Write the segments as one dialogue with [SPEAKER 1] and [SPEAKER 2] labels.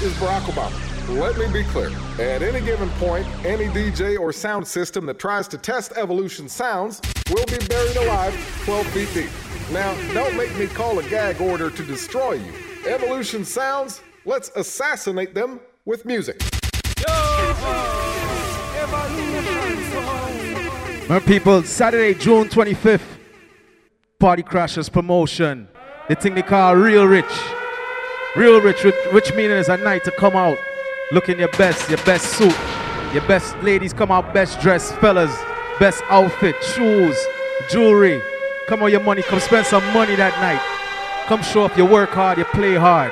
[SPEAKER 1] Is Barack Obama. Let me be clear. At any given point, any DJ or sound system that tries to test Evolution sounds will be buried alive 12 feet deep. Now, don't make me call a gag order to destroy you. Evolution sounds, let's assassinate them with music.
[SPEAKER 2] My people, Saturday, June 25th, Party Crashers promotion. The thing they call Real Rich. Real Rich, which meaning is a night to come out. Looking your best, your best suit, your best ladies come out best dressed, fellas, best outfit, shoes, jewelry. Come on, your money, come spend some money that night. Come show up, you work hard, you play hard.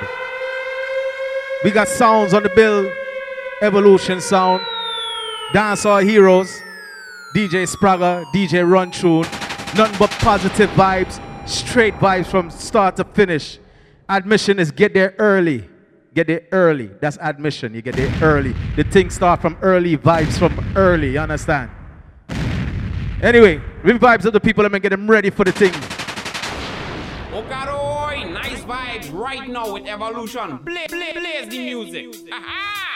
[SPEAKER 2] We got sounds on the bill, Evolution Sound, Dancehall Heroes, DJ Spraga, DJ Run Tune, nothing but positive vibes, straight vibes from start to finish. Admission is get there early. Get there early. That's admission. You get there early. The thing start from early, vibes from early. You understand? Anyway, we vibes of the people and get them ready for the thing.
[SPEAKER 3] Oh, nice vibes right now with Evolution. Play, play, blaze the music.
[SPEAKER 4] Evolution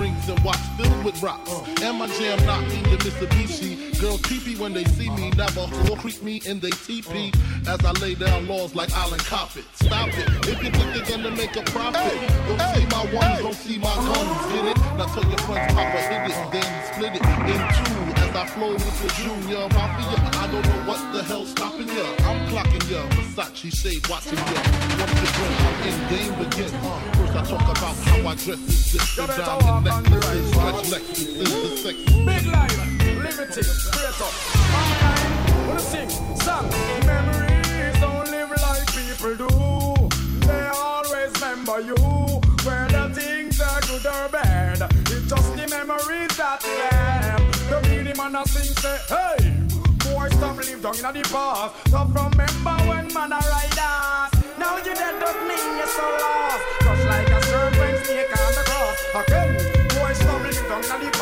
[SPEAKER 5] rings and watch filled with rocks. And my jam knock me to Mitsubishi. Girls teepee when they see me, never will creep me in they teepee. As I lay down laws like Island Coppet. Stop it, if you think they're gonna make a profit. Don't see my ones, don't see my guns, get it? Now tell your friends, Papa hit it, then split it in two. I flow with the junior mafia, I don't know what the hell's stopping ya. I'm clocking ya, Versace shade watching ya. Once the drink, I'm in game. Uh, first I talk about how I dress is this the diamond necklaces, stretch Lexus is the sex.
[SPEAKER 6] Big life, limited, straight up. Alright, wanna sing, song, memories don't live like people do. Hey, boy stop live down in the past. Stop remember when man ride us. Now you dead don't mean you're so lost. Just like a serpent snake on the cross. Again, boy stop live down in the past.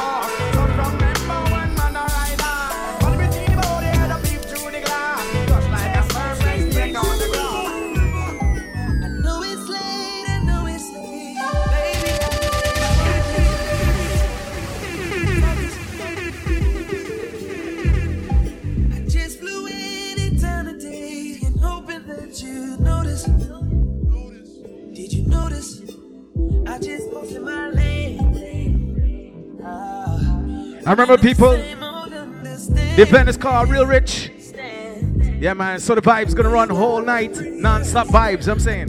[SPEAKER 7] I
[SPEAKER 2] remember people, the event is called Real Rich. Yeah, man. So the vibes gonna run whole night, non-stop vibes. I'm saying.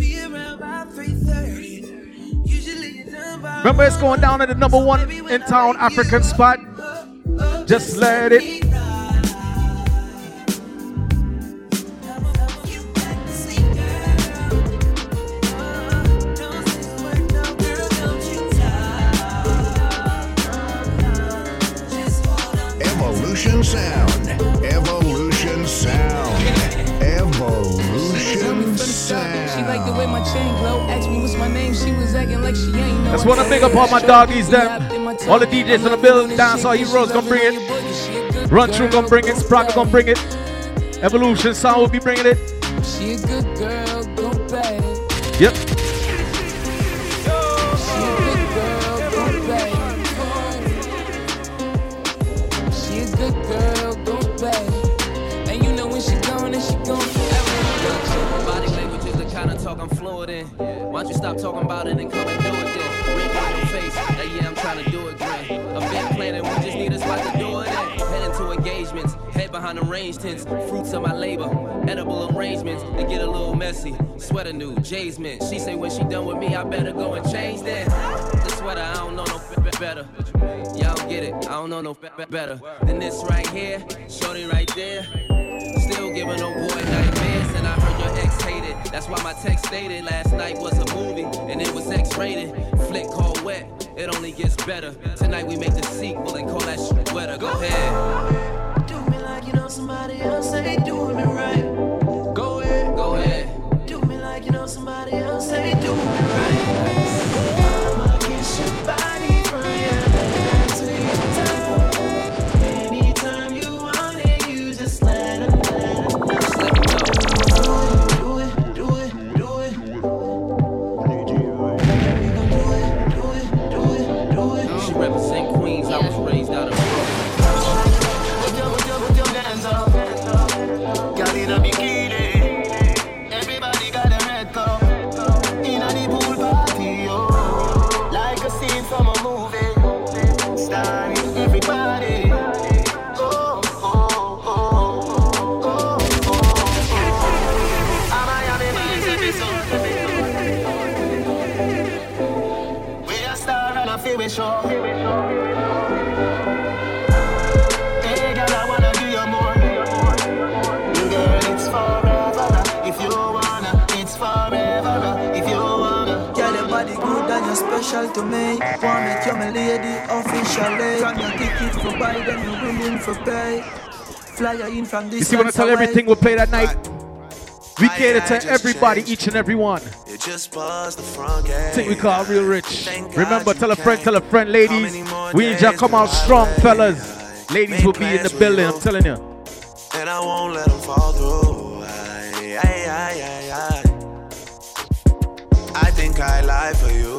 [SPEAKER 2] Remember, it's going down at the number one in town African spot. Just let it.
[SPEAKER 4] Evolution Sound. Evolution Sound. Evolution Sound.
[SPEAKER 8] She like the way my chain glow. Asked me what's my name. She was acting like she ain't know.
[SPEAKER 2] That's what I big up all my doggies, them. All the DJs on the bill, dancehall heroes gonna bring it. Run through gonna bring it. Spragga gonna bring it. Evolution Sound will be bringing it.
[SPEAKER 8] She a good girl, go bad.
[SPEAKER 2] Yep.
[SPEAKER 9] like I'm fluid in. Why don't you stop talking about it and come and do it then? Rip on your face, hey yeah, I'm trying to do it grand. I've been planning, we just need a spot to do it in. Head into engagements, head behind the range tents, fruits of my labor, edible arrangements. They get a little messy, sweater new, Jay's mint. She say when she done with me, I better go and change that. The sweater, I don't know no better. Y'all get it, I don't know no better than this right here, shorty right there. Still giving no boy night ex hated. That's why my text stated last night was a movie, and it was X rated. Flick called wet, it only gets better. Tonight we make the sequel and call that shit wetter. Go ahead.
[SPEAKER 10] Do me like you know somebody else ain't doing me right.
[SPEAKER 9] Go ahead. Go ahead.
[SPEAKER 10] Do me like you know somebody else ain't doing me right. Ticket for buy, then you're willing for pay. Fly in from this
[SPEAKER 2] You see, when I tell everything we play that night, we cater to everybody, each and every one.
[SPEAKER 11] It just buzzed the front gate.
[SPEAKER 2] Thing we call real rich. Remember, tell a friend, tell a friend, ladies. We need y'all come out strong, fellas. Ladies will be in the building, I'm telling you.
[SPEAKER 11] And I won't let them fall through. I think I lie for you.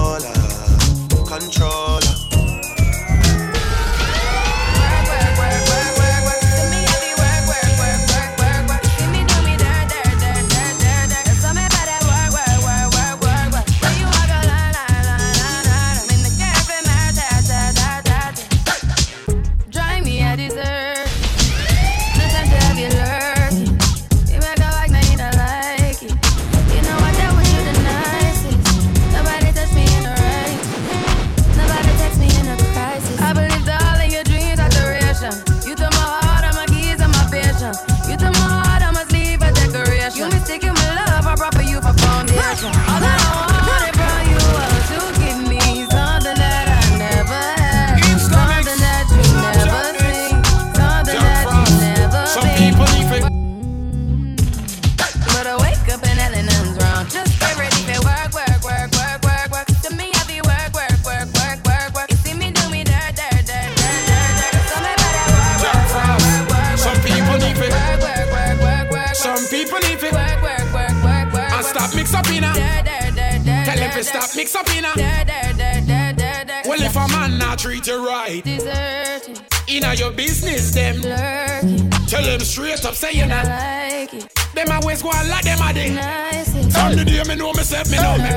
[SPEAKER 12] Me know
[SPEAKER 6] myself, me know me.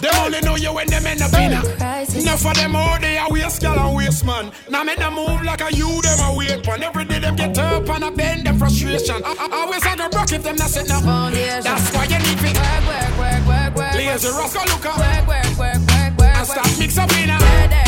[SPEAKER 6] Them only know you when them end up in a. Enough of them out there waste gal and waste man. Now make them move like a you them a wait on. Every day them get up and a bend them frustration. I, I, always a go broke if them not sit down. That's why you need it.
[SPEAKER 12] Work, work, work, work, work.
[SPEAKER 6] Lazy Roscoe look up.
[SPEAKER 12] Work, work, work, work, work.
[SPEAKER 6] And stop mix up in a.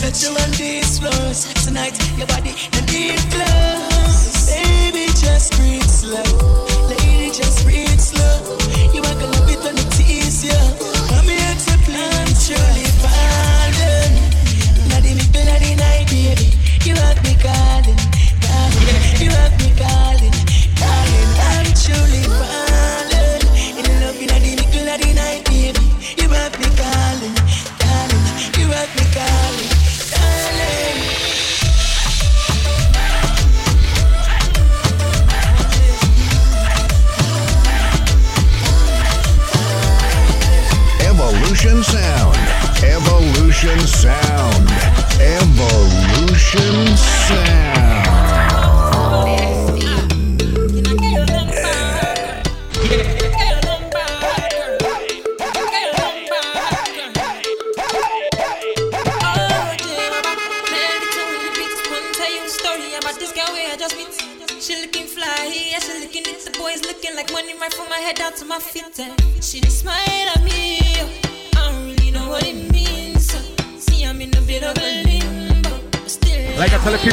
[SPEAKER 13] touch you on these floors. Tonight, your body and need close. Baby, just breathe slow. Lady, just breathe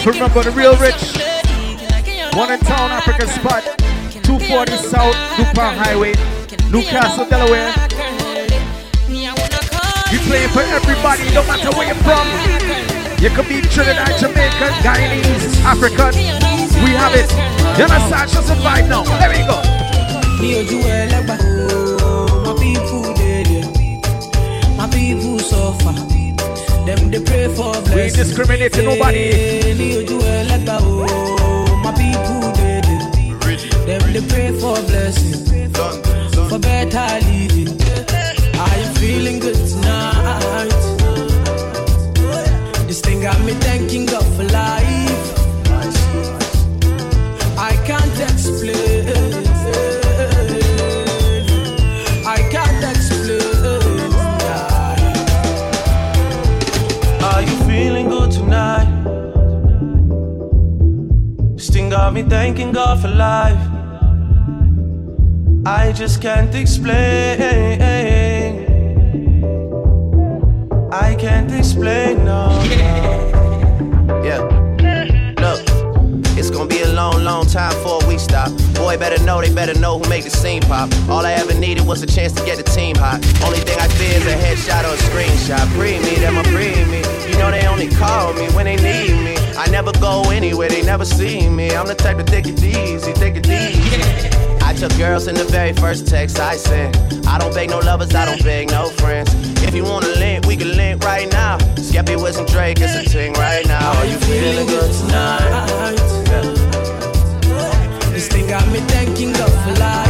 [SPEAKER 2] remember the real rich. One in town, African spot. 240 South, Dupont Highway, Newcastle, Delaware. We playing for everybody, no matter where you're from. You could be Trinidad, Jamaican, Guyanese, African. We have it. You understand? Just a vibe now. There we go. We ain't discriminating nobody.
[SPEAKER 13] Ní ojú ẹlẹ́gbà o, my people dey there. Them dey pray for blessing, for better living. I am feeling good tonight. This thing got me thanking God for life.
[SPEAKER 14] Thanking God for life. I just can't explain. I can't explain, no. no.
[SPEAKER 15] Yeah. Look, it's gonna be a long, long time before we stop. Boy, better know, they better know who make the scene pop. All I ever needed was a chance to get the team hot. Only thing I fear is a headshot or a screenshot. Pre me, them a pre me. You know they only call me when they need me. I never go anywhere, they never see me. I'm the type to take it easy, take it easy. I took girls in the very first text I sent. I don't beg no lovers, I don't beg no friends. If you wanna link, we can link right now. Skeppy Wiz and Drake, it's a ting right now. Are you feeling good tonight?
[SPEAKER 13] This thing got me thanking God for life.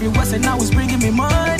[SPEAKER 13] the west and now it's bringing me money.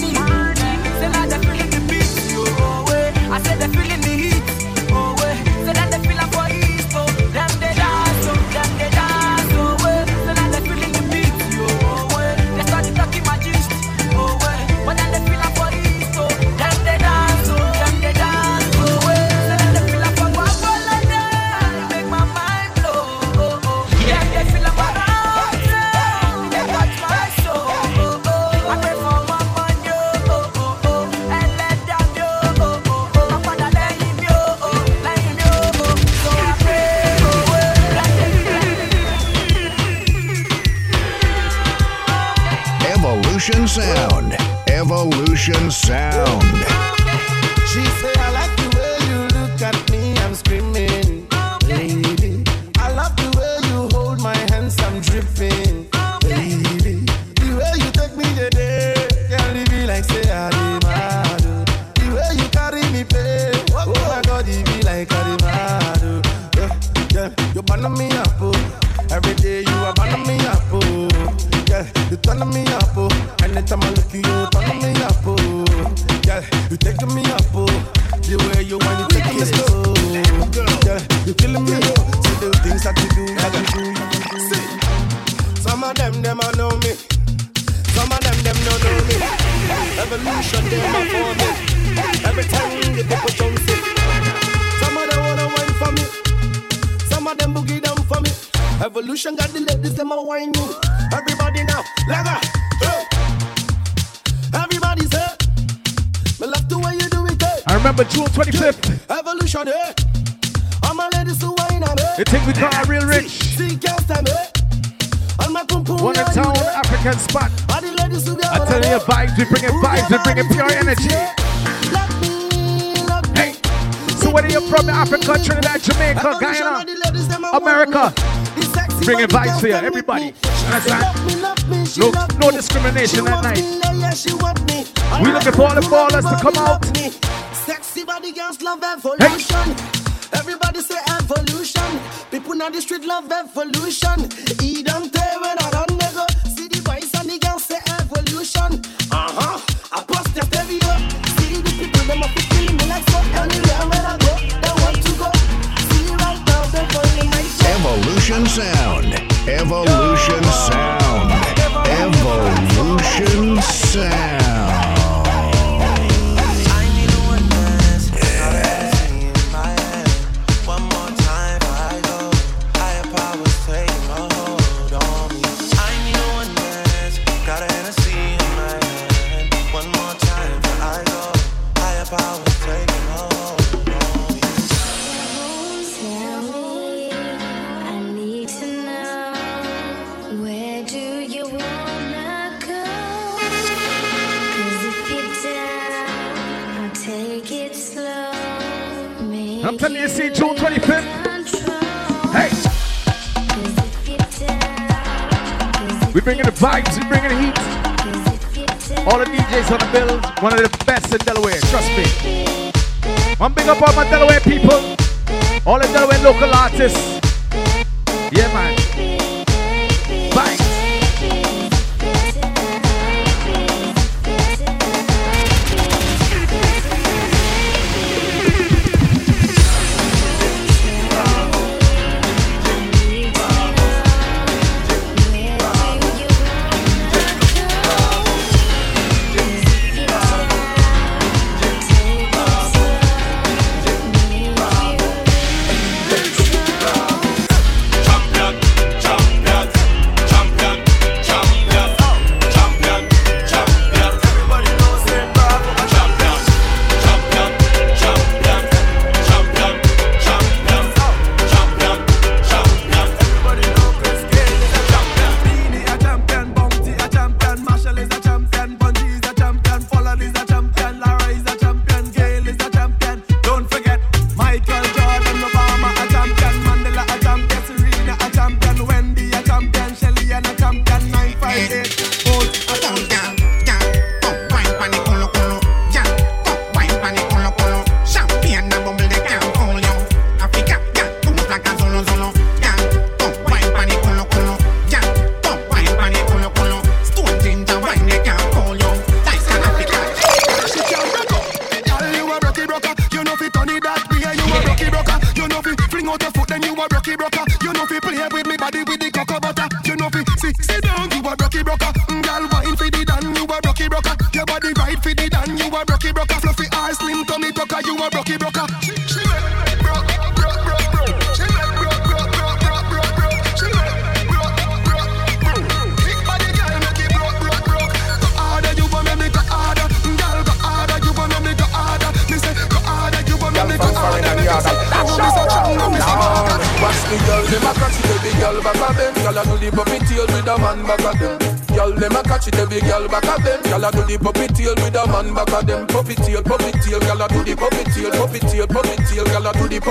[SPEAKER 16] Station Sound.
[SPEAKER 17] bringing vibes here, everybody. Look, no discrimination at night. We looking for all the ballers to come out.
[SPEAKER 15] Sexy body girls love evolution. Everybody say evolution. People on the street love evolution.
[SPEAKER 17] We bringing the vibes, we bringing the heat. All the DJs on the bill, one of the best in Delaware, trust me. I'm big up all my Delaware people, all the Delaware local artists. Yeah,
[SPEAKER 18] man.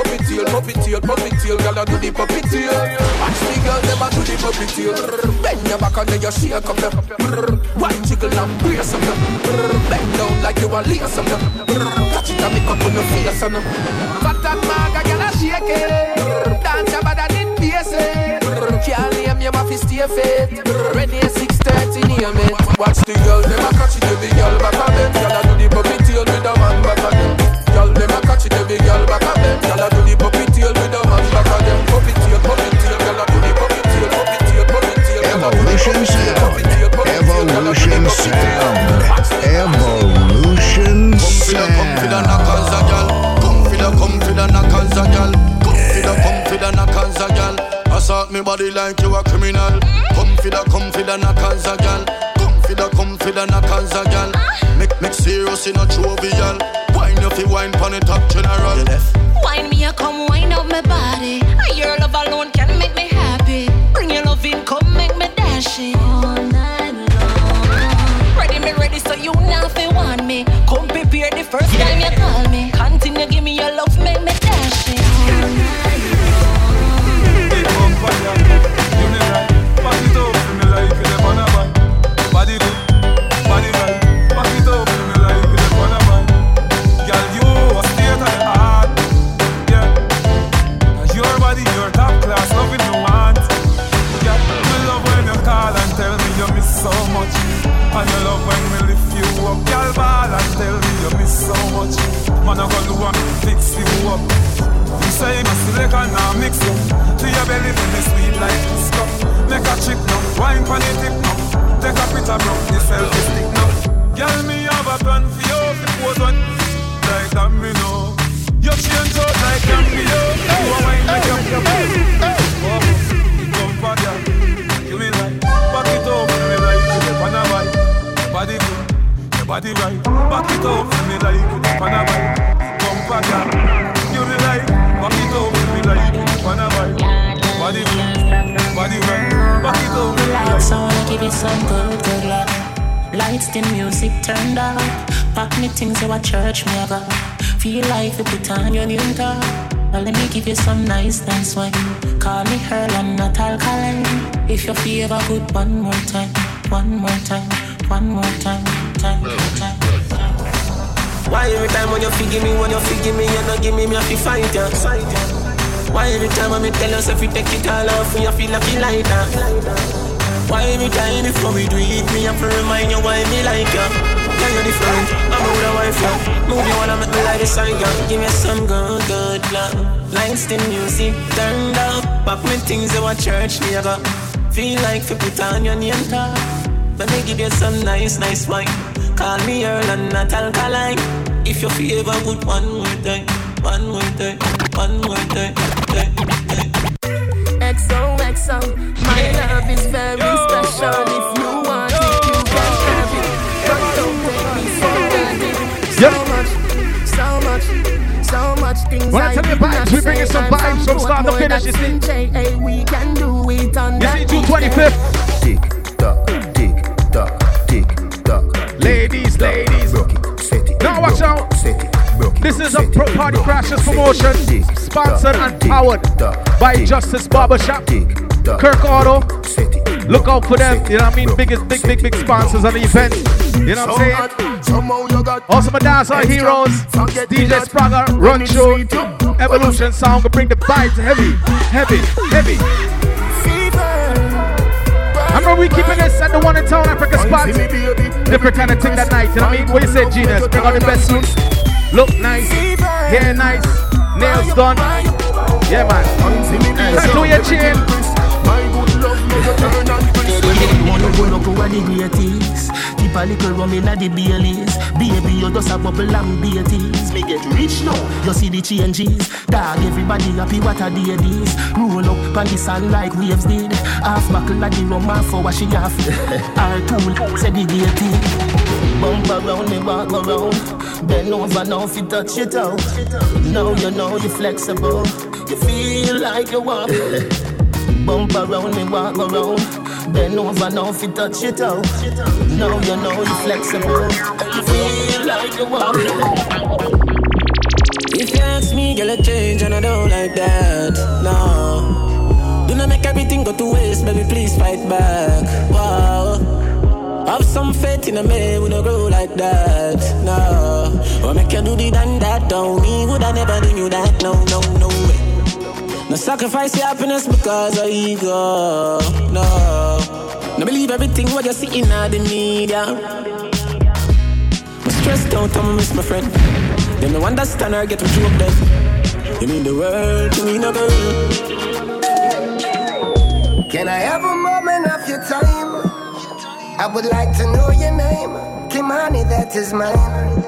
[SPEAKER 18] Puppy tail, puppy tail, puppy tail, girl a do the puppy tail. Watch the girl, them a do the puppy tail. Bend your back and then you shake up them. One jiggle and brace up them. Bend down like you a lace up them. Catch it and make up on your face on them.
[SPEAKER 13] Fat and maga, girl a shake it. Dance your body, did bass it. Can't name you, have to stay fit. Ready at 6:30, name it.
[SPEAKER 18] Watch the girl, them a catch it, every girl back of them. Girl a gal. Come for the, come for the knockers a gal. Assault me body like you a criminal. Come for the, come for the knockers a gal. Come for the, come for the knockers a gal. Make, make serious in a jovial. Wine you fi wine pon the top general.
[SPEAKER 19] Wine me, a come wind up my body. Your love alone
[SPEAKER 20] Man, I gonna do a fix you up. You say you must select and now mix up. To your belly, feel me sweet like stuff. Make a chick now, wine pon the tip now. Take a picture, bro, the selfie stick now. Girl, me have a plan for you. It was one like that, me know. You change out like Gambia. You a wine like your body right. Back it up, me like the pan a bike. Come for ya. You me like, back it up, me like the pan a bike. Body good, body right. Back it up, me like.
[SPEAKER 21] I wanna give you some good, good love. Lights, the music turned up. Pack me things you a church me ever. Feel like you put on your new top. Well, let me give you some nice dance wine. Call me Earl, I'm not alkaline. If you feel a good one more time, one more time, one more time.
[SPEAKER 15] Why every time when you forgive me, when you forgive me, you not give me, me have to fight ya. Why every time when me tell if you take it all off, you feel like you like that. Why every time before we do it, me have to remind you why me like ya. Yeah, you're different, I'm a good wife, yeah. Move you wanna make me like the side, girl. Give me some good, good love. Lights, the music turned up. Pop me things you a church, me I got. Feel like to put on your name tag. Let me give you some nice, nice wine. Call me Earl and not alkaline. If you feel ever good, one more time, one more time, one more time. time, time.
[SPEAKER 16] XOXO, my love is very special. If you want it, you can have it. But don't take me for granted. So much, so much, so much things
[SPEAKER 2] When I
[SPEAKER 16] I
[SPEAKER 2] tell you vibes, we bringing
[SPEAKER 16] say.
[SPEAKER 2] some vibes from start to
[SPEAKER 16] more
[SPEAKER 2] finish, you see.
[SPEAKER 16] J.A. We can do it on
[SPEAKER 2] You
[SPEAKER 16] that
[SPEAKER 2] see, June 25th.
[SPEAKER 22] Tick
[SPEAKER 2] Ladies. Now watch out. This is a pro party crashers promotion, sponsored and powered by Justice Barbershop, Kirk Auto. Look out for them. You know what I mean? Biggest, big, big, big sponsors of the event. You know what I'm saying?
[SPEAKER 23] Somehow you got
[SPEAKER 2] Also, my dancehall heroes, DJ Spragger, Run Show, Evolution Sound, will bring the vibes heavy, heavy, heavy. I know we keeping this at the one in town Africa spot. Different kind of thing that night, you know what I mean? What you say, genius? Bring out the best suits. Look nice, hair nice, nails done. Yeah, man. Tattoo your chin.
[SPEAKER 10] Go look over the greatest Keep a little rum inna the Baileys Baby, you just a bubble and beaties Me get rich now, you see the changes. Dog, everybody happy what a day this Roll up on the sun like waves did. Half buckle of the rum, half for what she half Our tool, segregated Bump around me, walk around. Bend over now if you touch it out. Now you know you're flexible. You feel like you walk. Bump around me, walk around Bend over now if you touch it out Now you know you're flexible You feel like you walk
[SPEAKER 21] If you ask me, girl, I change and I don't like that. No. Do not make everything go to waste, baby, please fight back. Wow. Have some faith in a man, we don't grow like that. No. Or make you do the done that, don't me, would I never do you that? No, no, no way. No sacrifice your happiness because of ego. No. No believe everything what you see in the media. I'm stressed out, I'm miss my friend. Them no understand her, get me through up then. You mean the world to me, no girl.
[SPEAKER 16] Can I have a moment of your time? I would like to know your name. Kimani, that is mine.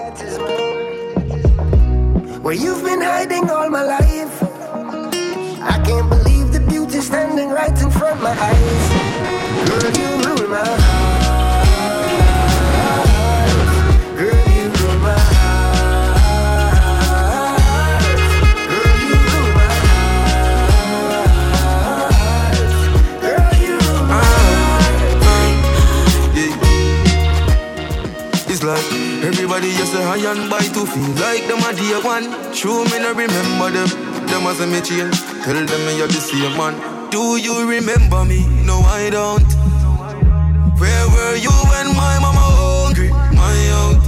[SPEAKER 16] Where you've been hiding all my life. I can't believe standing right in front of my eyes. Girl, you rule my heart. Girl, you rule my heart. Girl, you rule my heart. Girl, you rule my
[SPEAKER 12] It's like everybody just a high and buy to feel like them a dear one. True, me no remember them. Them as a me change. Tell them me you're the same man. Do you remember me? No, I don't. Where were you when my mama hungry? My out.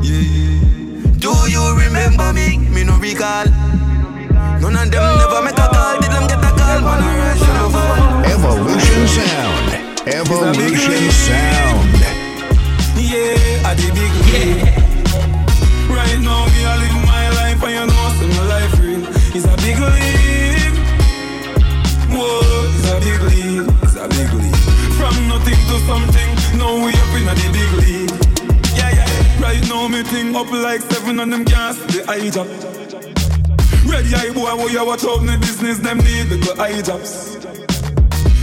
[SPEAKER 12] Yeah, yeah. Do you remember me? Me no recall. None of them never make a call. Did them get a call? Man, I rise to the.
[SPEAKER 24] Evolution Sound. Evolution Sound.
[SPEAKER 20] Yeah, I did big league. Right now, me I live my life, and you know, the big league. Yeah, yeah. Right now, me thing up like seven on them gas, the eye. Ready eye boy, what you watch out the business, them need the eye jobs.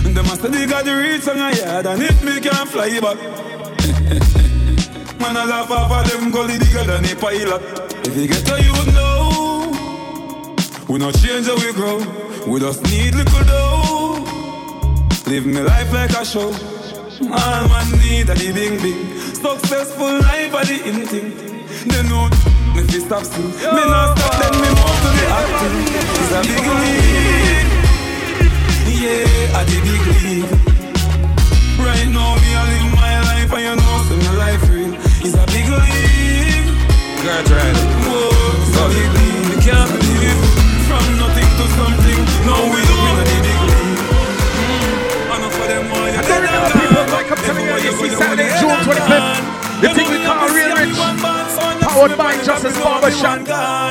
[SPEAKER 20] And them must they got the reach on your yard, and if me can't fly back. Man, I laugh off of them gully bigger than a pilot. If you get to you know, we not change how we grow. We just need little dough. Live me life like a show. All man need a the big big. Successful life are the in thing. They know me fi stop sing. Me not stop then me move to the acting. It's a big league. Yeah, a the big league. Right now, me I live my life, and you know, see my life real. It's a big league. Girl, right. Whoa, it's a big league.
[SPEAKER 2] People like I'm telling you, you see Saturday, June 25th. The thing we call Real Rich. Powered by Justice Barbershop.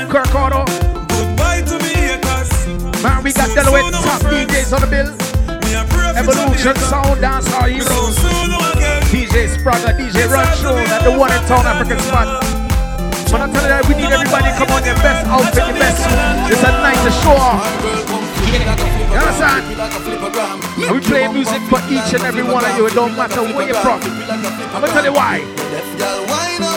[SPEAKER 2] Kirk Auto.
[SPEAKER 20] Goodbye to me haters.
[SPEAKER 2] Man, we got Delaware top DJs on the bill. Evolution Sound Dance Our Heroes. DJ Spraga, DJ Run Show, at the one in town African spot. But I'm telling you, that we need everybody to come on their best outfit, your best suit. It's a night to show off. Understand? And we play music for each and every one of you. It don't matter where you're from. I'm gonna tell you why.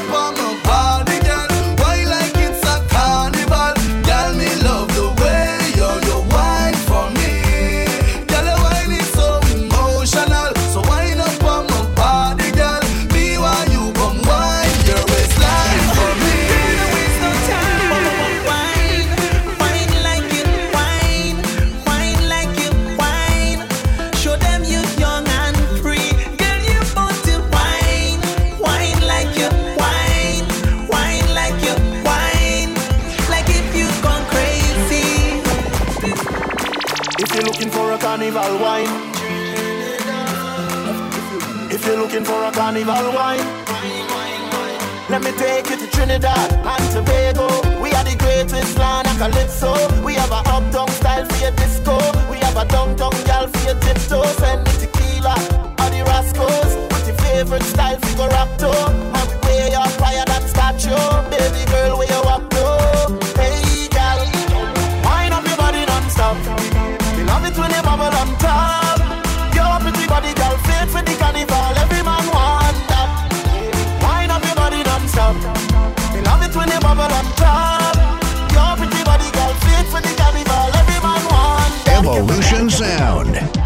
[SPEAKER 25] If
[SPEAKER 15] you're looking for a carnival wine, let me take you to Trinidad and Tobago. We are the greatest land of calypso. We have a uptown style for your disco. We have a downtown gal for your tiptoe. Send me tequila or the rascals. What's your favorite style for your rock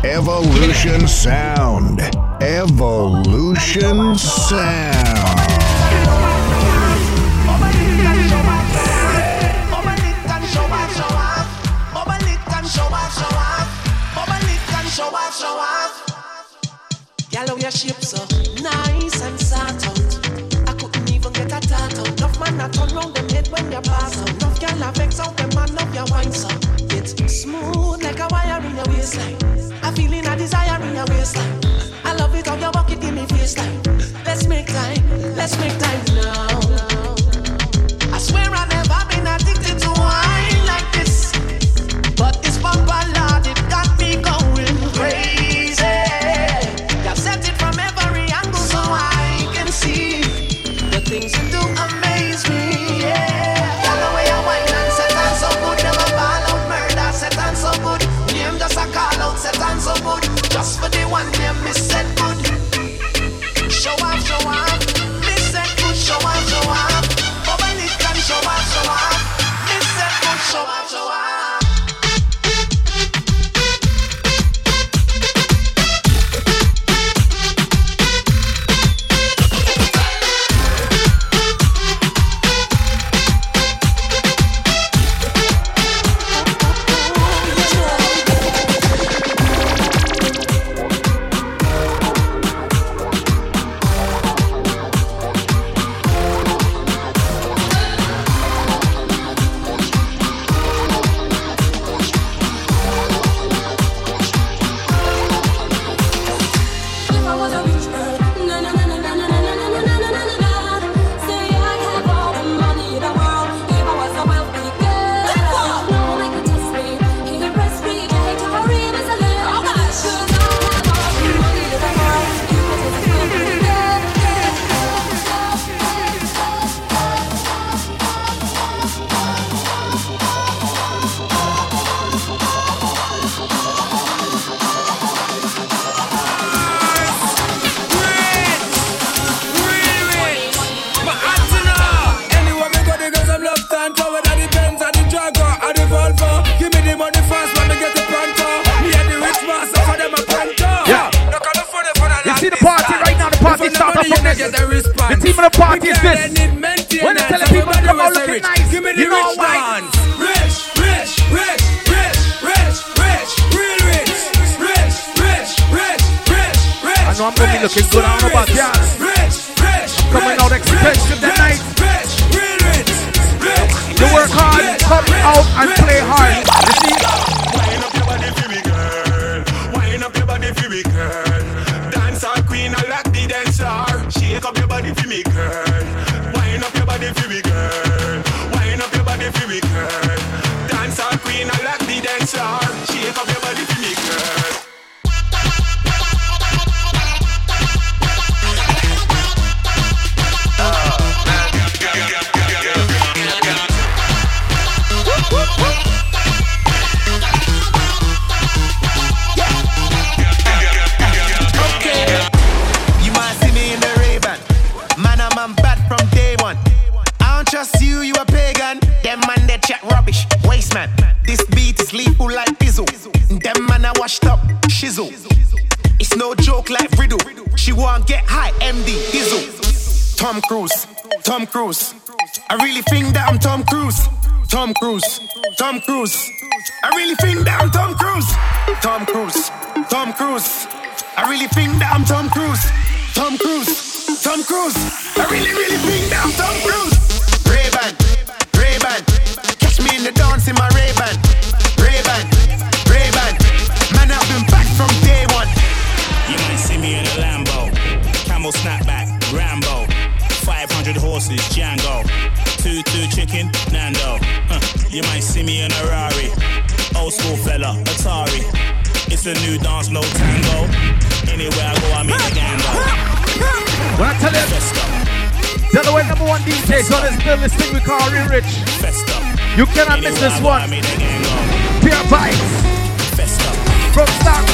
[SPEAKER 24] Evolution Sound. Evolution Sound.
[SPEAKER 7] Your so nice and sort out. I couldn't even get a. Enough man turn round them head when you pass out. Enough vex out them man your wine so. It's smooth like a wire in your waistline. A feeling a desire in your waistline. I love it how you walk it me line. Let's make time, let's make time now. I swear I've never been addicted to wine like this. But from
[SPEAKER 2] this. The team of the party is this. When you tell the people to come out looking nice,
[SPEAKER 20] Give me the
[SPEAKER 2] you know
[SPEAKER 20] rich
[SPEAKER 2] why.
[SPEAKER 20] ones. Rich, rich, rich, rich, rich, rich, real rich, rich, rich, rich, rich, rich.
[SPEAKER 2] I know I'm gonna be looking good. I don't know about y'all.
[SPEAKER 20] Rich, rich,
[SPEAKER 2] Coming out expensive tonight.
[SPEAKER 20] rich, real rich, rich.
[SPEAKER 2] You work hard, come out and play hard. You see?
[SPEAKER 26] star. Tom Cruise. I really think that I'm Tom Cruise. Tom Cruise, Tom Cruise. I really think that I'm Tom Cruise. Tom Cruise, Tom Cruise. I really think that I'm Tom Cruise. Tom Cruise, Tom Cruise. I really, really think that I'm Tom Cruise. Ray-Ban, Ray-Ban. Catch me in the dance in my Ray-Ban.
[SPEAKER 27] Horses, Django. Two two chicken, Nando. Huh. You might see me in a Rari. Old school fella, Atari. It's a new dance, no tango. Anywhere I go, I meet a gang go.
[SPEAKER 2] When I tell you,
[SPEAKER 27] Festa,
[SPEAKER 2] Delaware number one DJ, so let's build this thing we call Real Rich.
[SPEAKER 27] festa.
[SPEAKER 2] You cannot miss this
[SPEAKER 27] go,
[SPEAKER 2] one.
[SPEAKER 27] meet a gang.
[SPEAKER 2] Pure vibes.
[SPEAKER 27] Festa,
[SPEAKER 2] From start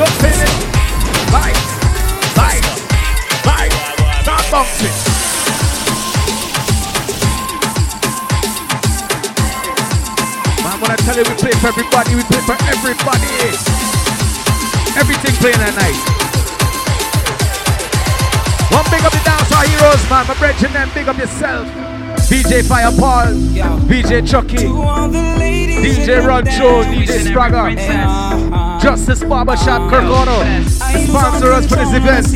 [SPEAKER 2] to finish. Vibes. Vibes. Vibes. Start bouncing. When I tell you we play for everybody, we play for everybody. Everything playing at night. One big up the dancehall heroes, man. My brethren, them big up yourself. BJ Fire Paul, BJ Chucky, DJ Roncho, DJ Spragger, Justice Barbershop Kirk Auto. Sponsor us for this event.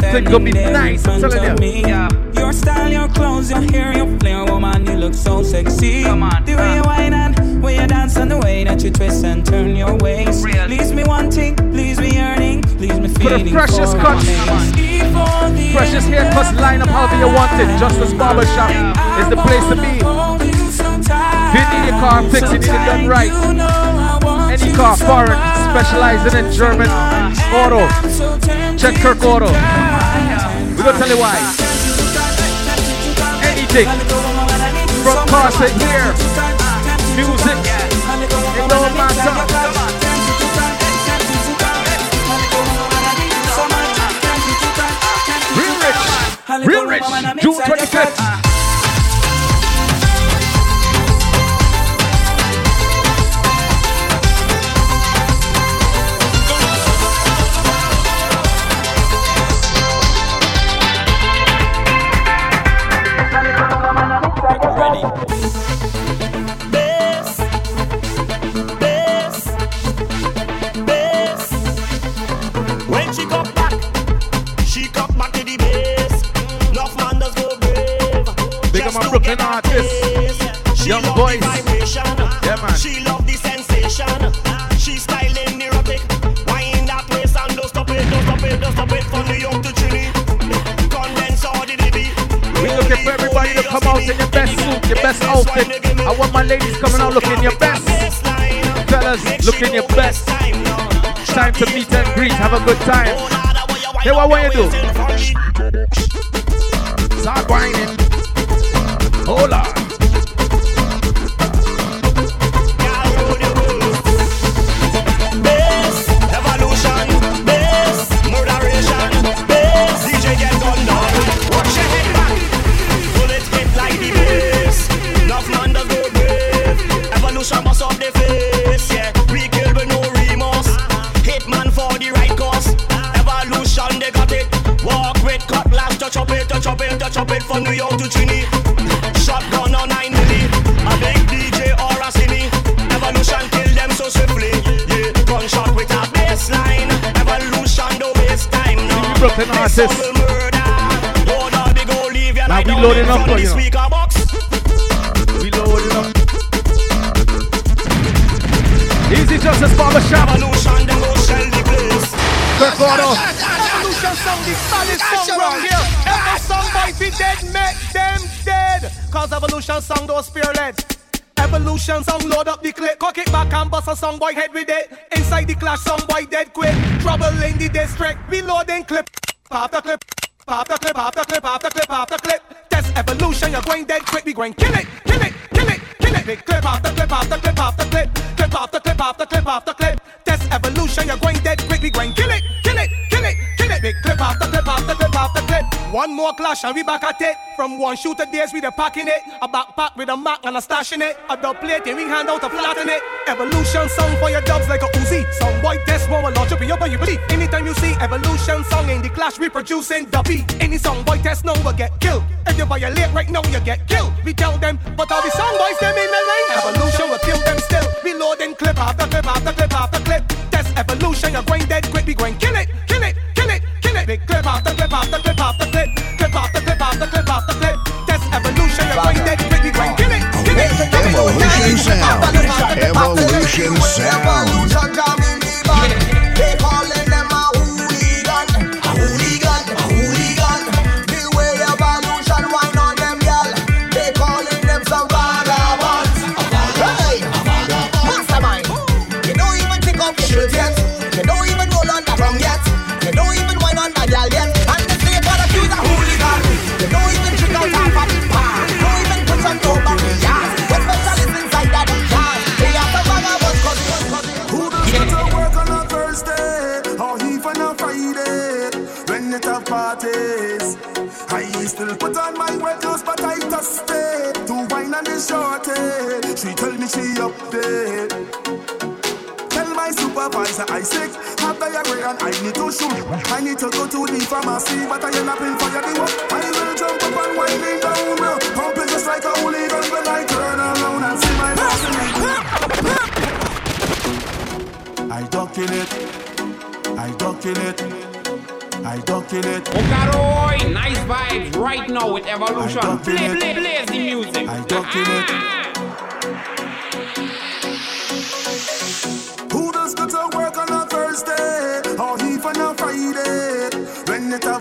[SPEAKER 2] Think it'll be nice, I'm telling you.
[SPEAKER 28] Your style, your clothes, your hair, your flair, woman, you look so sexy. Come on, the way you whine and way you dance and the way that you twist and turn your waist. Leaves me wanting, leaves me yearning, leaves me feeling.
[SPEAKER 2] freshest
[SPEAKER 28] for
[SPEAKER 2] cuts,
[SPEAKER 28] more.
[SPEAKER 2] freshest haircuts line up however you want it. Justice Barbershop is the place to be. If you need your car fixed, you need it done right. Any car, foreign, specializing in German auto. Check Kirk Auto. We're gonna tell you why. Anything from cars to here, Real Rich, Real Rich, June 25th. Artists, young boys. Yeah, man.
[SPEAKER 18] She love the sensation. She styling erotic. Wine that place and don't stop it, don't stop it, don't stop it. From New York to Trinity. Condense all the DB.
[SPEAKER 2] We looking for everybody to come out in your best suit, your best outfit. I want my ladies coming out looking your best. Fellas, looking your best. Time to meet and greet, have a good time. Hey, what want you do? Start whining.
[SPEAKER 18] They got it. Touch up it, it from New York to Trini. Shotgun on 9 milli. A big DJ or a cine. Evolution kill them so swiftly. Yeah, gunshot with a baseline. Evolution don't waste time now.
[SPEAKER 2] Brooklyn artists.
[SPEAKER 18] Hold on, we go leave you
[SPEAKER 2] Now
[SPEAKER 18] like
[SPEAKER 2] we
[SPEAKER 18] down
[SPEAKER 2] loading
[SPEAKER 18] in
[SPEAKER 2] up
[SPEAKER 18] front
[SPEAKER 2] for
[SPEAKER 18] of the
[SPEAKER 2] you.
[SPEAKER 18] speaker box.
[SPEAKER 2] We loading up. Easy Justice Barbershop.
[SPEAKER 18] Evolution, them go shell the place.
[SPEAKER 2] Kirk Auto.
[SPEAKER 29] Evolution sound the baddest song round here. Every song boy fi dead, make them dead. Cause evolution song don't spear lead. Evolution song load up the clip, cock it back and bust a song boy head with it. Inside the clash, song boy dead quick. Trouble in the district, reloading clip. After clip, after clip, after clip, after clip, after clip. That's evolution, you're going dead quick. We going kill it, One more clash and we back at it. From one shooter days we the packing it. A backpack with a Mac and a stash in it. A dub plate and we hand out a flat in it. Evolution song for your dubs like a Uzi. Some white test one will launch up in your body. Anytime you see evolution song in the clash, we producing the beat. Any song boy test no will get killed. If you violate right now, you get killed. We tell them, but all the song boys them in the lane. Evolution will kill them still. We Reloading clip after clip after clip after clip. Test evolution, you're going dead quick. We going kill it, kill it, kill it, kill it. Big clip after clip after clip after Evolution
[SPEAKER 24] Sound.
[SPEAKER 30] Supervisor I sick, have diarrhea and I need to shoot. I need to go to the pharmacy, but I end up in fire the work. I will jump up and winding down, now. pump it just like a hooligan when I turn around and see my boss in it. I duck in it, I duck in it, I duck in it.
[SPEAKER 31] Okaroy, nice vibes right now with Evolution. Play, play, play the music.
[SPEAKER 30] I duck in it.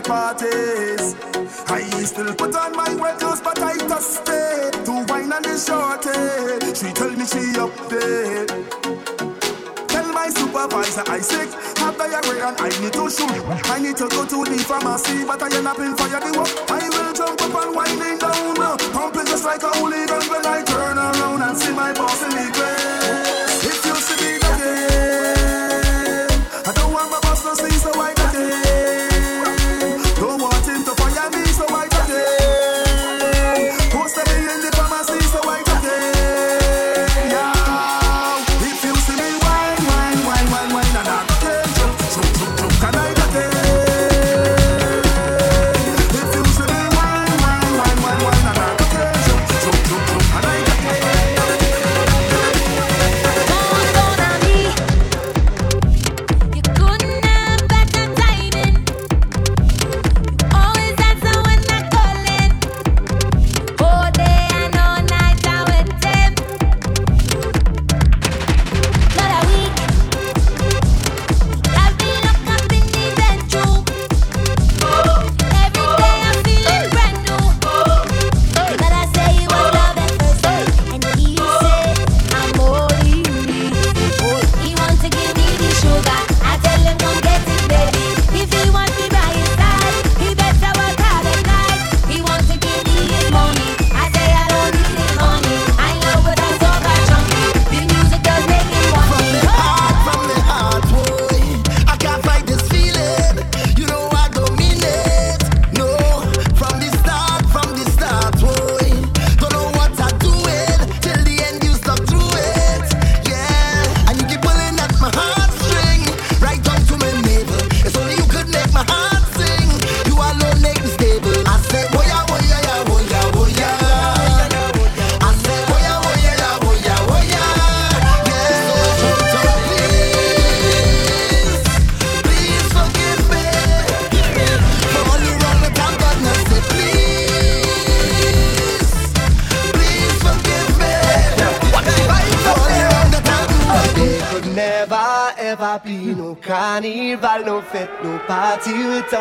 [SPEAKER 30] Parties? I still put on my wet clothes, but I just stay to wine on the shorty. She tell me she up there. Tell my supervisor I sick, have diarrhea and I need to shoot. I need to go to the pharmacy, but I end up in fire the work. I will jump up and winding down, now. pump just like a hooligan when I turn around and see my boss in the place.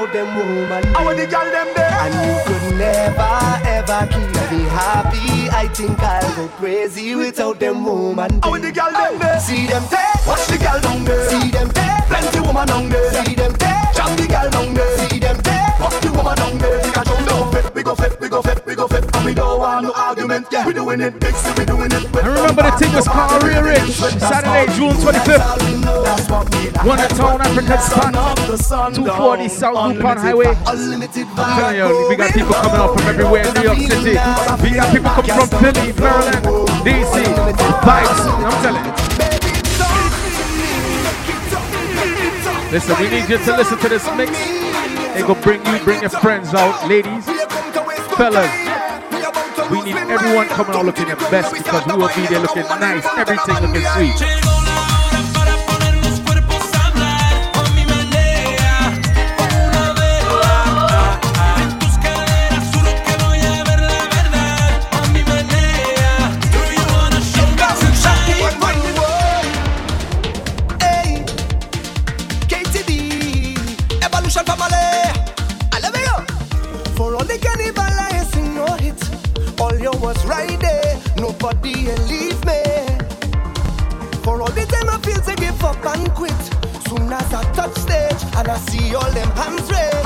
[SPEAKER 32] Without them woman. I want the girl them there. And you could never ever keep me happy. I think I'll go crazy without them woman. I want the girl them oh, there. See them there. Watch the girl down there. See them there. Plenty woman down there. See them there. Jam the girl down there. See them there. Watch the woman down there. Take a jump fit. We go fit. We go fit. We go fit. And we don't want no argument. Yeah, we doing it. Big we doing it.
[SPEAKER 2] And remember the thing was called Real Rich. Saturday, June 25th. One of town African spot. 240 South DuPont Highway. I'm telling you, we got people coming out from everywhere in New York City. We got people coming from Philly, Maryland, DC. Vibes. I'm telling you. Listen, we need you to listen to this mix. It go bring you, bring your friends out, ladies, fellas. We need everyone coming out looking their best because we will be there looking nice, everything looking sweet.
[SPEAKER 32] Nobody leave me. For all the time I feel to give up and quit. Soon as I touch stage and I see all them hands raised,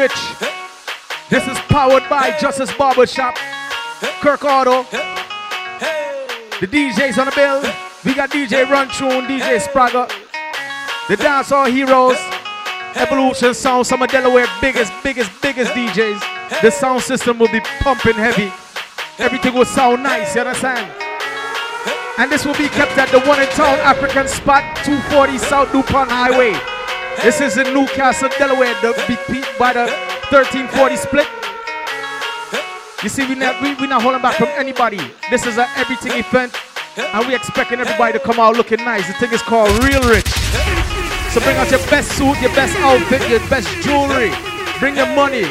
[SPEAKER 2] rich. This is powered by Justice Barbershop, Kirk Auto. The DJ's on the bill. We got DJ RunTune, DJ Spraga, the dancehall heroes, Evolution Sound, some of Delaware biggest, biggest, biggest DJs. The sound system will be pumping heavy. Everything will sound nice, you understand? And this will be kept at the one in town African spot, 240 South DuPont Highway. This is in Newcastle, Delaware, the big beat by the 1340 split. You see, we're not, we, are not holding back from anybody. This is an everything event, and we're expecting everybody to come out looking nice. The thing is called Real Rich. So bring out your best suit, your best outfit, your best jewelry. Bring your money.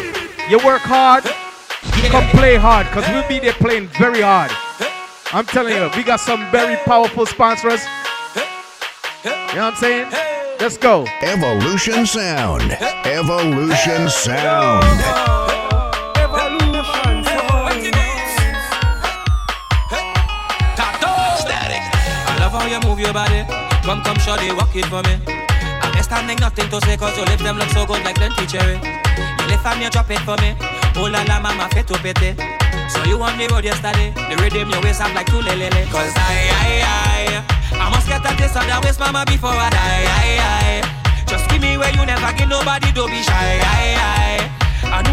[SPEAKER 2] You work hard, you come play hard, because we'll be there playing very hard. I'm telling you, we got some very powerful sponsors. You know what I'm saying? Let's go.
[SPEAKER 24] Evolution Sound. Evolution Sound.
[SPEAKER 28] I love how you move your body. Come, come, shorty, walk it for me. I'm
[SPEAKER 15] standing nothing to say cause your lips them look so good like plenty cherry. You lift and you drop it for me. Oh la la, mama, fit to pity. So you on the road yesterday. The rhythm your waist up like two lelele. Cause I, I, I. I must get a taste of that waste, mama, before I die. Just give me where you never give nobody, don't be shy. I, I, I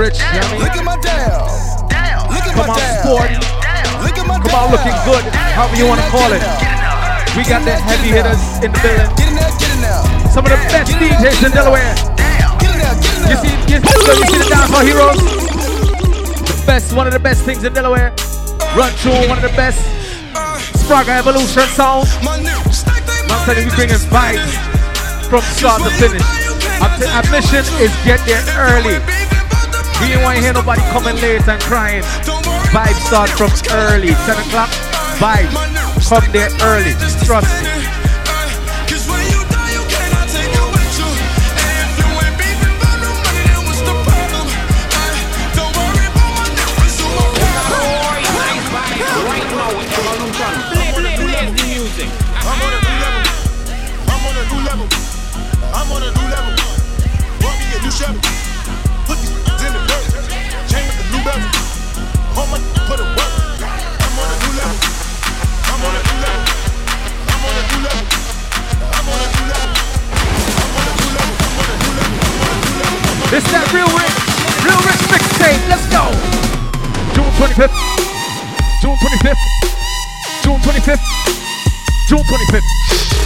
[SPEAKER 2] rich? You know I mean?
[SPEAKER 33] Look at my down. Look at
[SPEAKER 2] Come
[SPEAKER 33] my
[SPEAKER 2] on,
[SPEAKER 33] down.
[SPEAKER 2] sport.
[SPEAKER 33] Look at my
[SPEAKER 2] Come on, looking good. However you want to call it. We got the heavy hitters in the building.
[SPEAKER 33] Get in there, get in there.
[SPEAKER 2] Some of the best DJs in Delaware.
[SPEAKER 33] Get in there, get in there.
[SPEAKER 2] You see, you, so you see the dancehall heroes? The best, one of the best things in Delaware. Run through one of the best. Spraga Evolution sound. I'm telling you, we bringing vibes from start to finish. Our, t- our mission is get there early. We didn't want to hear nobody coming late and crying. Vibes start from early, 10 o'clock. Vibes, come there early. Trust me. 25th. June 25th. June 25th. June 25th.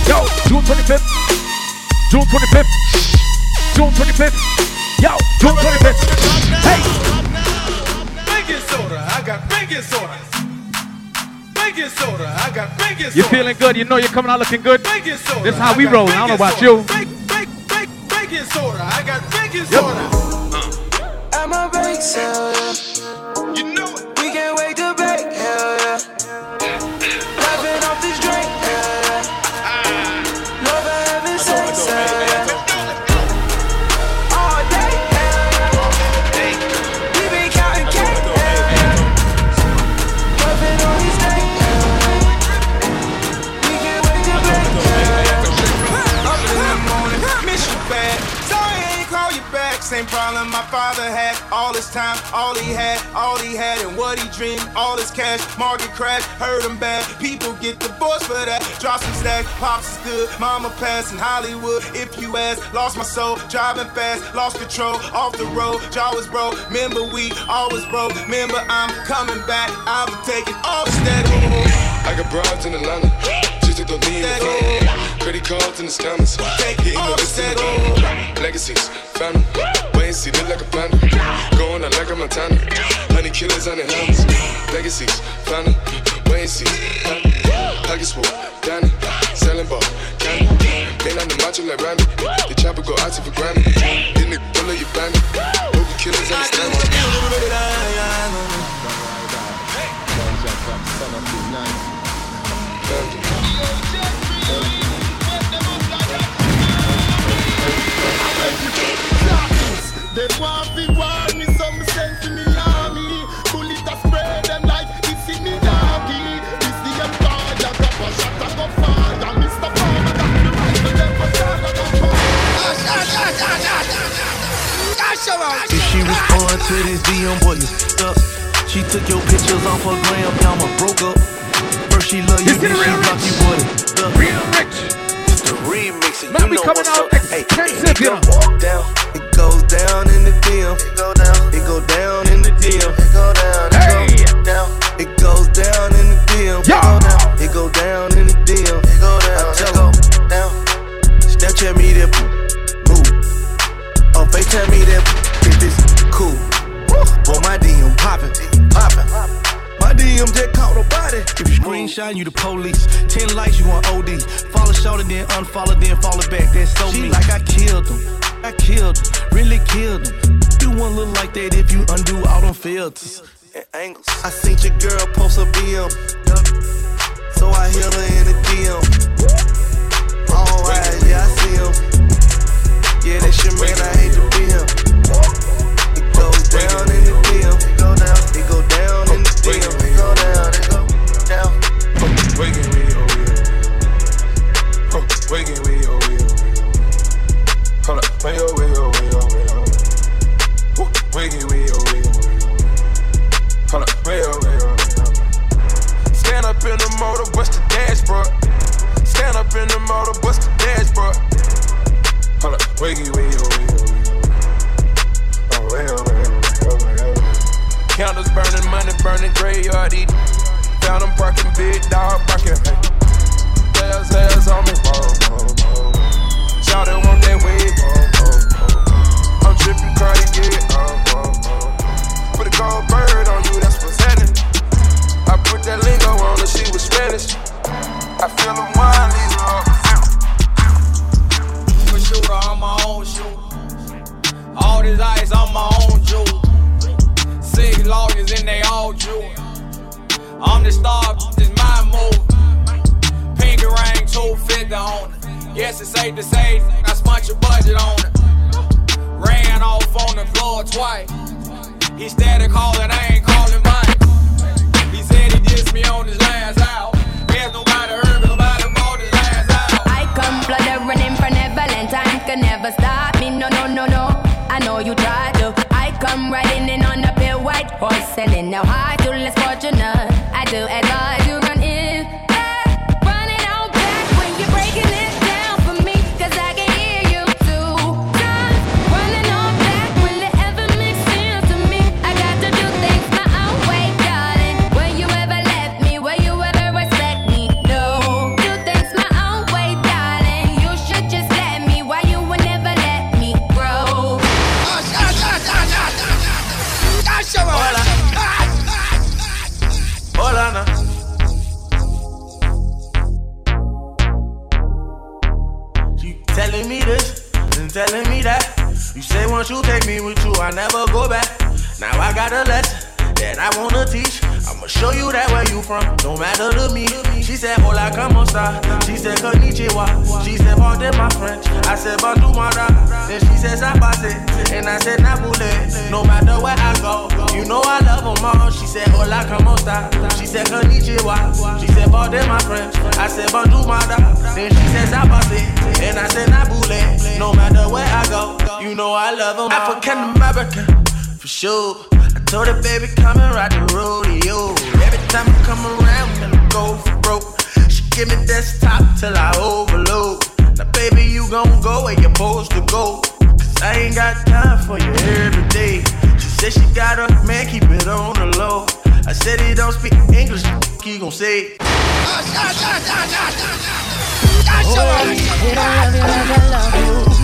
[SPEAKER 2] Yo, June 25th. June 25th. June 25th. Yo, June 25th. Hey.
[SPEAKER 5] Baking soda, I got baking soda. Baking soda, I got baking soda.
[SPEAKER 2] You feeling good? You know you're coming out looking good.
[SPEAKER 5] Baking soda.
[SPEAKER 2] This is how we roll. I don't know about you.
[SPEAKER 5] Baking soda. I got baking
[SPEAKER 2] Yep.
[SPEAKER 5] soda.
[SPEAKER 13] I'm a bake sale.
[SPEAKER 5] His time, all he had, all he had, and what he dreamed. All his cash, market crash, hurt him bad. People get divorced for that. Drop some stacks, pops is good. Mama passed in Hollywood. If you ask, lost my soul, driving fast, lost control, off the road. Jaw was broke. Remember we always broke. Remember I'm coming back. I'm taking all off steady.
[SPEAKER 34] I got broads in Atlanta. Just took the lean in the. Credit cards in the scammers. Hitting the list in the van. Legacies, family. See, look like a panda. Going out like a Montana. Honey killers on the helmets. Legacies, and see, family. Pockets full, Danny. Selling ball, candy. Been on the macho like Randy. The chopper go out to for granted. Then the pull of your bandit. Hope killers understand me.
[SPEAKER 5] They want to warn me, some send to me army. Bullet a spray them like it's in me doggy. This the empire, drop a shot, I go fire. Mr. Farmer, got the right to them, but I got
[SPEAKER 15] If she respond to this DM, boy, you stuck. She took your pictures off her gram, y'all broke up. First she love you, then she block you, boy.
[SPEAKER 2] Real rich.
[SPEAKER 15] It's the remix, and
[SPEAKER 2] Man,
[SPEAKER 15] you
[SPEAKER 2] we
[SPEAKER 15] know
[SPEAKER 2] coming
[SPEAKER 15] what's
[SPEAKER 2] out
[SPEAKER 15] up. Hey,
[SPEAKER 2] expensive, you know.
[SPEAKER 15] down. It goes down in the DM. It go down. It go down in the DM. It go down. It go down. It goes down in the DM. It go down. It go down in the DM. It go down. I tell her, down. Snapchat me that boo. On FaceTime me that if it's cool. Boy, my DM poppin', poppin'. My DM just caught a body. If you screenshot, you the police. Ten likes, you on OD. Follow short and then unfollow, then follow back. That's so me. Like I killed him. I killed him. Really killed him. You won't look like that if you undo all them filters and angles. I seen your girl post a BM. So I hit her in the DM. Alright, yeah, I see him. Yeah, that's your man, I hate to be him. It goes down in the DM. It go down. It go down in the DM.
[SPEAKER 5] Waking we oh yeah. Waking
[SPEAKER 15] you
[SPEAKER 35] know I
[SPEAKER 15] love them all. African American, for sure. I told her, baby, come and ride the rodeo. Every time I come around, and I go for broke. She give me desktop till I overload. Now, baby, you gon' go where you're supposed to go. Cause I ain't got time for you every day. She said she got a man, keep it on the low. I said he don't speak English, he gon' say.
[SPEAKER 35] They don't love you like I love you.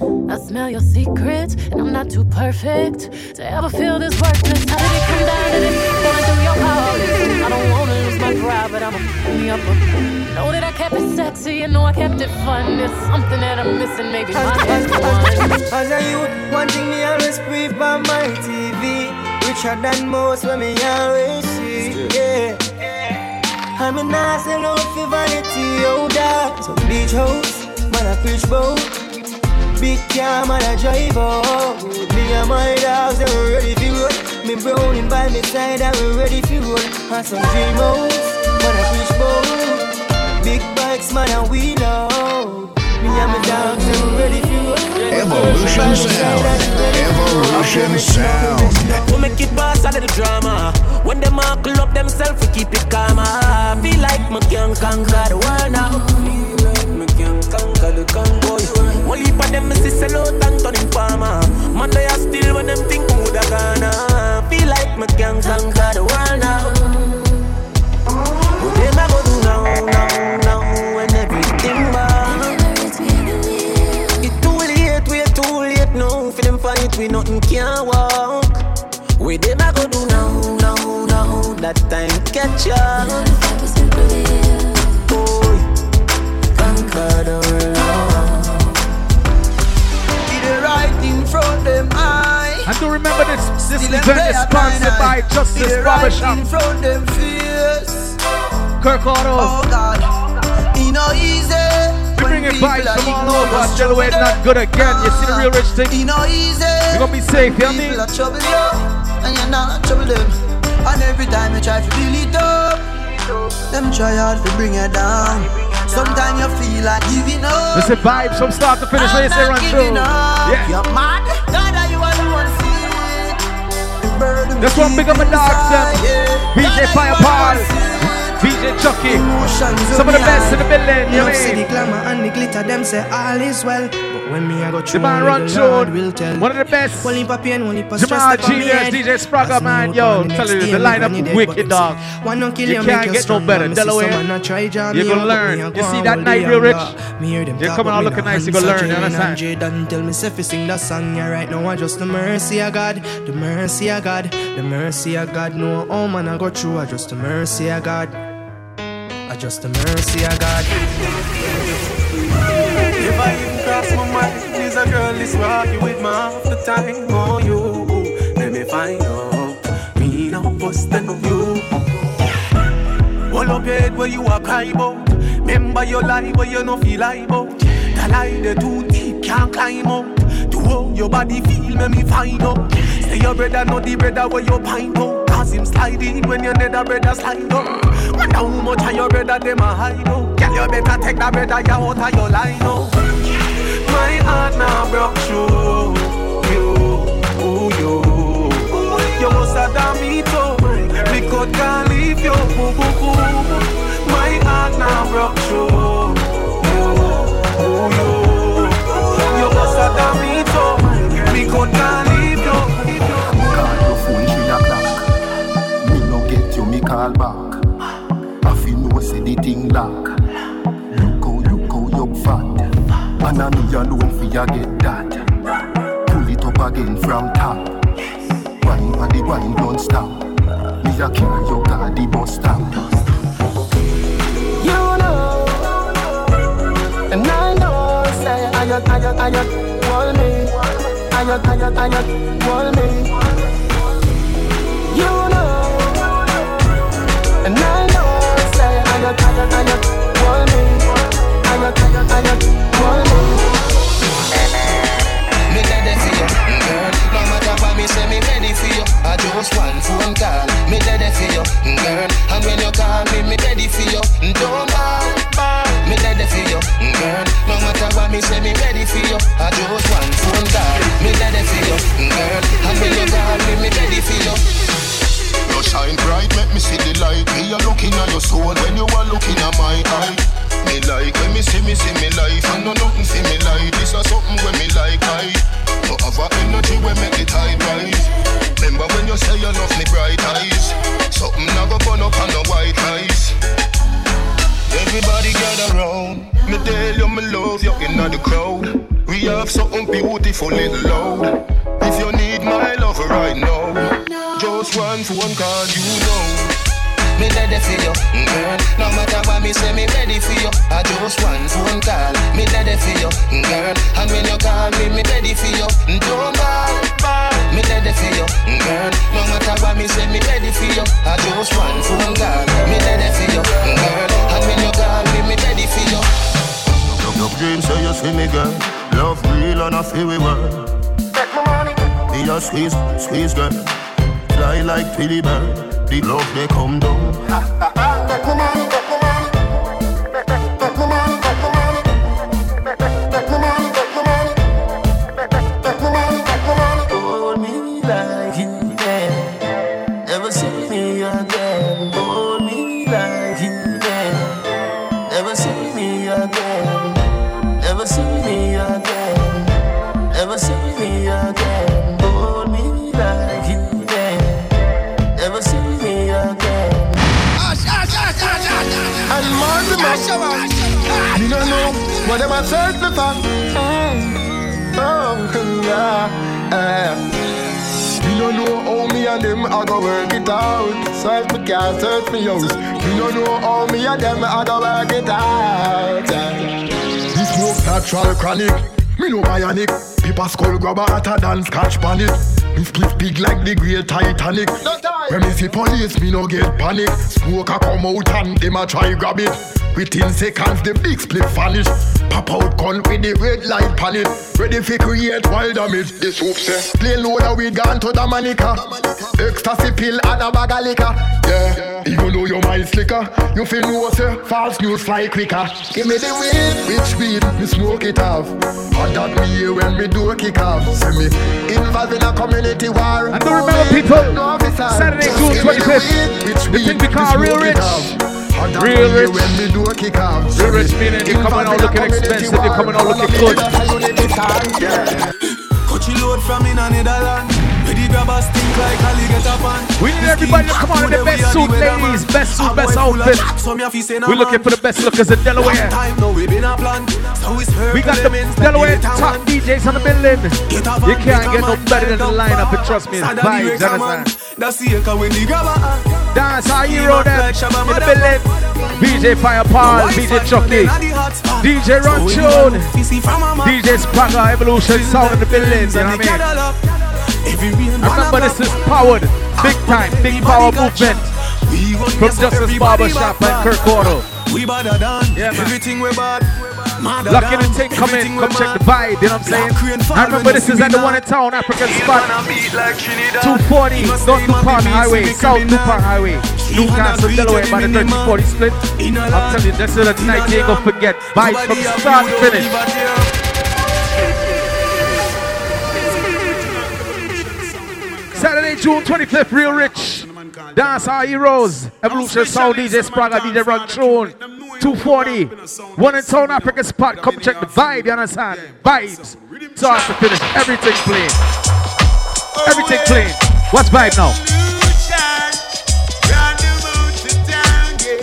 [SPEAKER 35] I smell your secrets, and I'm not too perfect to ever feel this worthless. How did it come down to this? Going through your heart. I don't wanna lose my pride, but I'ma pull me up. Know that I kept it sexy, and know I kept it fun. There's something that I'm missing, maybe my one.
[SPEAKER 16] As a youth, one thing me always brief by my TV. Richer than most when me always see. Yeah. I'm in nice and love for vanity, oh dad. So beach house, man I preach boat. Big car, man I drive out. Me and my dogs, they were ready for road. Me browning by me side, and we ready for road. And some dream house, man I preach boat. Big bikes, man I wheel out. Me and my dogs, they were ready for road.
[SPEAKER 24] Evolution Sound. Evolution Sound.
[SPEAKER 19] We make it boss a little drama. When them all pull up themselves, we keep it calm. I feel like me can conquer the world now. Feel like me can conquer the Congo. One heap of them is sell out and turn in farmer. Man, they are still when them think who da gonna. Feel like me can conquer the world now. What them a go do now, now, now, when everything bad? It too late, we too late now. For them fight, we nothing can walk. We them a go do now, now, now. That time catch up. Boy, the world.
[SPEAKER 16] Did the right in front them eye.
[SPEAKER 2] And to remember this, this
[SPEAKER 16] Still
[SPEAKER 2] event is sponsored by. Justice
[SPEAKER 16] Did the right
[SPEAKER 2] Barbershop.
[SPEAKER 16] in front them face.
[SPEAKER 2] Kirk Auto.
[SPEAKER 16] Oh God, it no easy.
[SPEAKER 2] We bring it by from all over. You it's not good again. You see the real rich thing?
[SPEAKER 16] It no easy.
[SPEAKER 2] You're gonna be safe, you hear me?
[SPEAKER 16] Trouble you, and you're not trouble them.
[SPEAKER 36] try to build it up. Them try hard to bring you down. Sometimes you feel like giving up.
[SPEAKER 2] Listen, vibes from start to finish. When you say run through. Yeah.
[SPEAKER 36] You're mad. God, are you alone see? The
[SPEAKER 2] one big up a dog,
[SPEAKER 36] yeah.
[SPEAKER 2] BJ
[SPEAKER 36] God,
[SPEAKER 2] Fire
[SPEAKER 36] are you
[SPEAKER 2] Paul.
[SPEAKER 36] alone see it?
[SPEAKER 2] BJ Chucky. Some of the best in the building. You
[SPEAKER 36] Love see the glamour and the glitter, them say all is well. When me I go
[SPEAKER 2] The man run through.
[SPEAKER 36] will tell.
[SPEAKER 2] One of the best.
[SPEAKER 36] Only only for.
[SPEAKER 2] Jamal
[SPEAKER 36] step on me
[SPEAKER 2] Genius. DJ Spragga, man. Yo, tell you, the lineup wicked, dog.
[SPEAKER 36] One no kill
[SPEAKER 2] You
[SPEAKER 36] you,
[SPEAKER 2] can't get no better.
[SPEAKER 36] man. Me see
[SPEAKER 2] Delaware,
[SPEAKER 36] someone not try jam
[SPEAKER 2] you
[SPEAKER 36] me
[SPEAKER 2] gonna learn. You see that night, real rich?
[SPEAKER 36] longer. Me hear them
[SPEAKER 2] They're coming out looking nice, you gonna learn, you
[SPEAKER 36] and
[SPEAKER 2] understand?
[SPEAKER 36] Jay done tell me say fi sing that song, yeah right now I just the mercy of God, the mercy of God, the mercy of God. No, oh man I go through, I just the mercy of God. I just the mercy of God.
[SPEAKER 18] Cross my mind, is a girl is rocking with me half the time. Oh, you, let me find out. Me no bustin' on you. Hold up your head where you are cry about. Remember your life where you no feel like about. The lie they too deep, can't climb up. To how your body feel, make me find out. Say your brother know the brother where you pint out. Cause him slide in when your nether brother slide up. Wonder how much of your brother them a hide out. Girl, you better take that brother you out of your line out. My heart now broke through you, ooh, you. You must have done me too. Could can't leave you, boo, boo, boo. My heart now broke through you, ooh, you. You must have done me too. Could can't leave you.
[SPEAKER 37] Call your phone three o'clock. Me no get you, me call back. I feel no say the thing lock. And I me alone for you get that. Pull it up again from top. Wine for the wine don't stop. Me a carry your car the bus stop.
[SPEAKER 36] You know, and I know, say, ayat, ayat, ayat, want me. Ayat, ayat, ayat, want me. You know, and I know, say, ayat, ayat, ayat, want me. Want me.
[SPEAKER 15] Me for you, girl. No matter what me say, me ready for you. I just one phone call. Me ready for you, girl. And when you call me, me ready for you. Don't ball. Me ready for you, girl. No matter what me say, me ready for you. I just one phone call. Me ready for you, girl. And when you call me, me ready for you.
[SPEAKER 37] You shine bright, make me see the light. Me a looking at your soul when you are looking at my eye. Me like when me see me see me life, and no nothing see me like. This is something when me like I. No have a energy when make the tide rise. Remember when you say you love me bright eyes. Something never burn up on the white eyes. Everybody gather round. Me tell you me love you in the crowd. We have something beautiful little loud. If you need my love right now, just one phone call, you know.
[SPEAKER 15] Me ready for you, mm, girl. No matter what me say, me ready for you. I just one phone call. Me ready for you, mm, girl. And when you call me, me ready for you. Mm, don't ball, ball. Me ready for you, girl. No matter what me say, me ready for you. I just one phone call. Me ready for you, girl. And when you call me, me ready for you.
[SPEAKER 37] Your dreams say you see me, girl. Love real and I feel we were.
[SPEAKER 36] Take my money.
[SPEAKER 37] Be a squeeze, squeeze, girl. Fly like Philly bird. The love they come down.
[SPEAKER 32] A search for. Mm. Oh, yeah. eh. Me don't know how me and them a go work it out. Search me car, search me house. Me don't know how me and them a go work it out. yeah. This smoke natural chronic. Me no bionic. People skull grabber hotter than scotch panic.
[SPEAKER 38] Me split big like the great Titanic. When me see police, me no get panic. Smoke a come out and them a try grab it. Within seconds, the big split vanish. Pop out gun with the red light pan it. Ready for create wild damage. This soup say, plain loader we gone to Dominica. Ecstasy pill and a bag of liquor. Yeah, even though your mind slicker, you feel no say false news fly quicker. Give me the weed, which weed, me smoke it off. And that me when me do a kick off. See me involved in a community war.
[SPEAKER 2] And don't remember people, Saturday, June 25th, the thing we call Real Rich. Real rich. Real rich meaning you're coming out looking expensive, you're coming out looking good.
[SPEAKER 39] Coachy load from in a Netherland. Ready grab a stink like alligator pan.
[SPEAKER 2] We need everybody to come on in the best suit, ladies. Best suit, best outfit. We're looking for the best lookers in Delaware. We got the Delaware top DJs on the building. You can't get no better than the lineup, and trust me, it's vibes, understand?
[SPEAKER 39] That's the echo when the grabber.
[SPEAKER 2] Dance our hero them in the building. BJ Fire Paul, BJ Chucky, DJ RunTune, DJ Spragga, Evolution Sound in the building. You know what I mean? Remember, this is powered, big time, big power movement from Justice Barbershop and Kirk Auto.
[SPEAKER 39] We better done.
[SPEAKER 2] Yeah, man.
[SPEAKER 39] Everything we bad. Madder
[SPEAKER 2] Lock in
[SPEAKER 39] than
[SPEAKER 2] and take, come in, come check the vibe, you know what I'm saying? I remember this is at the one in town, African spot.
[SPEAKER 39] a beat like Trinidad.
[SPEAKER 2] 240, North DuPont Highway, South. DuPont Highway, New
[SPEAKER 39] Castle,
[SPEAKER 2] Delaware by the
[SPEAKER 39] region
[SPEAKER 2] 3040 split. I'm telling you, this is a night you ain't gonna forget. Vibes from start to finish. Saturday, June 25th, Real Rich. Dance our heroes. Evolution Sound, DJ Spragga, DJ RunTune. 240. One in town, Africa spot. Come check the vibe, you understand? Vibes. Start to finish. Everything clean. Everything clean. What's vibe now?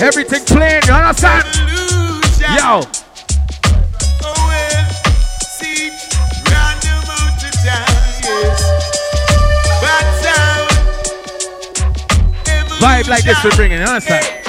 [SPEAKER 2] Everything clean, you understand? Yo. Vibe like this we're bringing, you understand?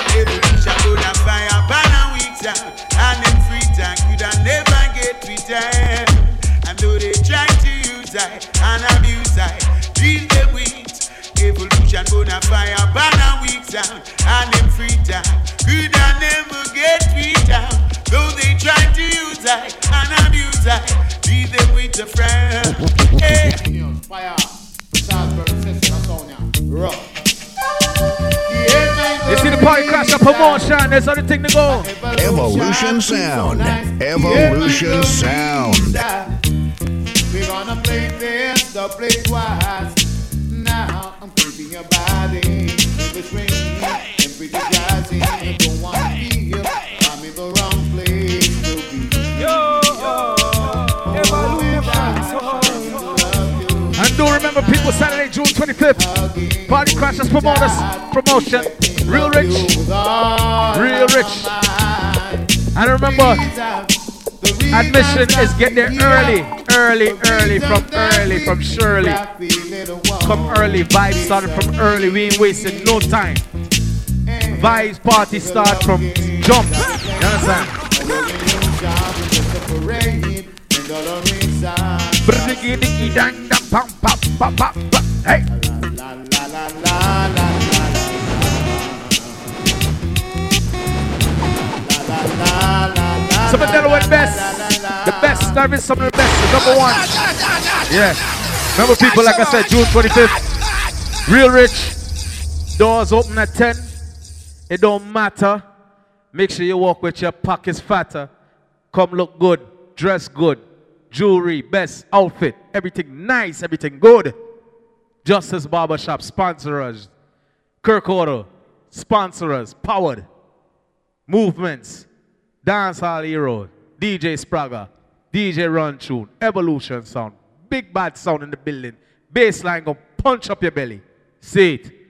[SPEAKER 2] Party crash up promotion, there's other thing to go.
[SPEAKER 24] Evolution Sound. Evolution Sound.
[SPEAKER 40] We're gonna play this the place was.
[SPEAKER 2] Remember people Saturday, June 25th. Party Crashers Promoters Promotion. Real Rich. Real Rich. And remember, admission is get there early, early, early, from early, from Shirley. Come early, vibes started from early. We ain't wasting no time. Vibes party start from jump. You understand? Briggy diggy dang dang pam pam pam pam. Hey. Some of Delaware best. The best service, some of the best. Number one. Yeah. Remember people, like I said, June 25th. Real rich. Doors open at 10. It don't matter. Make sure you walk with your pockets fatter. Come look good. Dress good. Jewelry, best outfit. Everything nice, everything good. Justice Barbershop, sponsor us. Kirk Auto, sponsor us. Powered. Movements. Dance Hall Hero. DJ Spragga. DJ RunTune. Evolution Sound. Big bad sound in the building. Bassline gonna punch up your belly. See it.